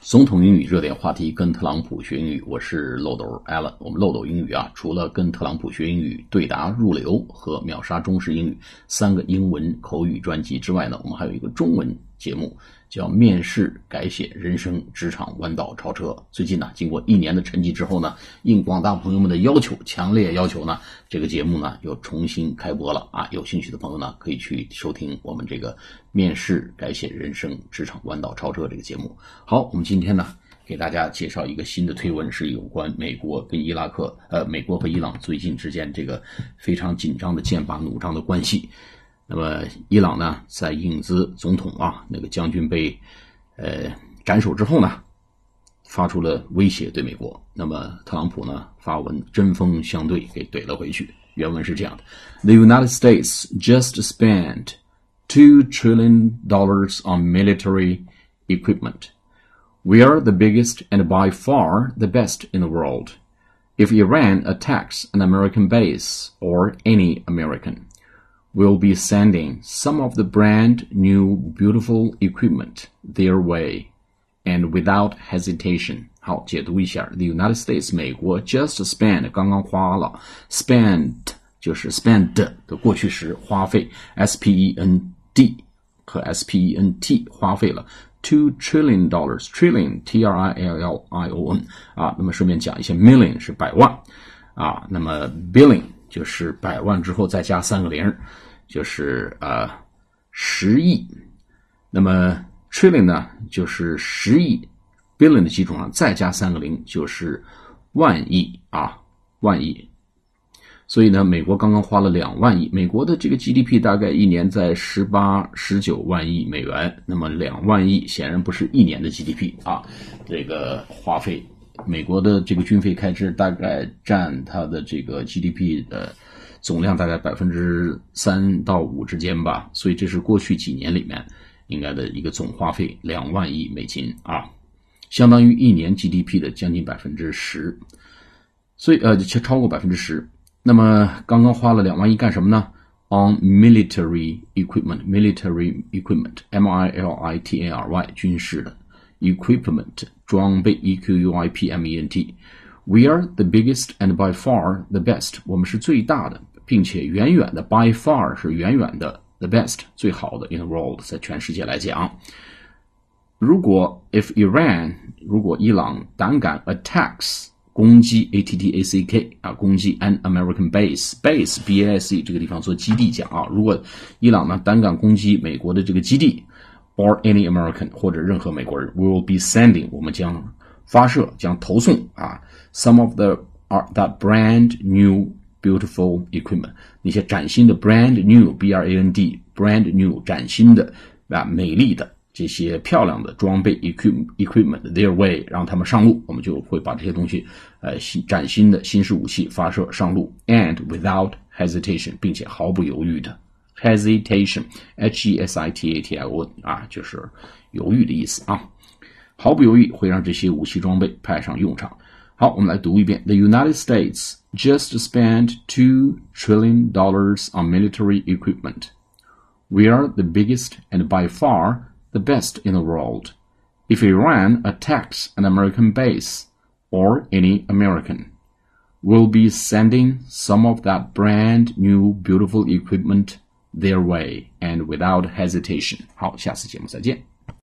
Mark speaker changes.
Speaker 1: 总统英语热点话题，跟特朗普学英语，我是漏斗 Allen。我们漏斗英语啊，除了跟特朗普学英语、对答入流和秒杀中式英语三个英文口语专辑之外呢，我们还有一个中文节目。叫面试改写人生职场弯道超车。最近呢，经过一年的沉寂之后呢，应广大朋友们的要求，强烈要求呢，这个节目呢又重新开播了啊！有兴趣的朋友呢，可以去收听我们这个面试改写人生职场弯道超车这个节目。好，我们今天呢，给大家介绍一个新的推文，是有关美国跟伊拉克，呃，美国和伊朗最近之间这个非常紧张的剑拔弩张的关系。那么，伊朗呢，在影子总统啊那个将军被呃斩首之后呢，发出了威胁对美国。那么，特朗普呢发文针锋相对，给怼了回去。原文是这样的：The United States just spent two trillion dollars on military equipment. We are the biggest and by far the best in the world. If Iran attacks an American base or any American, will be sending some of the brand new beautiful equipment their way, and without hesitation. 好，解读一下，The United States 美国 just spent 刚刚花了，spent 就是 spend 的过去时花费，s p e n d 和 s p e n t 花费了 two trillion dollars trillion t r i l l i o n 啊，那么顺便讲一下，million 是百万啊，那么 billion 就是百万之后再加三个零， 就是呃十亿。那么 trillion 呢，就是十亿，billion 的基础上再加三个零，就是万亿啊，万亿。所以呢，美国刚刚花了两万亿，美国的这个 GDP 大概一年在十八、十九万亿美元。那么两万亿显然不是一年的 GDP 啊，这个花费。美国的这个军费开支大概占它的这个 GDP 的总量大概百分之三到五之间吧，所以这是过去几年里面应该的一个总花费两万亿美金啊，相当于一年 GDP 的将近百分之十，所以呃却超过百分之十。那么刚刚花了两万亿干什么呢？On military equipment, military equipment, M-I-L-I-T-A-R-Y，军事的。equipment 装备 e q u i p m e n t。We are the biggest and by far the best。我们是最大的，并且远远的 by far 是远远的 the best 最好的 in the world 在全世界来讲。如果 if Iran 如果伊朗胆敢 attacks 攻击 a t t a c k 啊攻击 an American base base b a s e 这个地方做基地讲啊，如果伊朗呢胆敢攻击美国的这个基地。or any American 或者任何美国人，we will be sending 我们将发射将投送啊，some of the are that brand new beautiful equipment 那些崭新的 brand new b r a n d brand new 崭新的啊美丽的这些漂亮的装备 equip equipment their way 让他们上路，我们就会把这些东西呃新崭新的新式武器发射上路，and without hesitation 并且毫不犹豫的。hesitation，h e s i t a t i o n 啊，就是犹豫的意思啊，毫不犹豫会让这些武器装备派上用场。好，我们来读一遍：The United States just spent two trillion dollars on military equipment. We are the biggest and by far the best in the world. If Iran attacks an American base or any American, we'll be sending some of that brand new beautiful equipment their way and without hesitation。好，下次节目再见。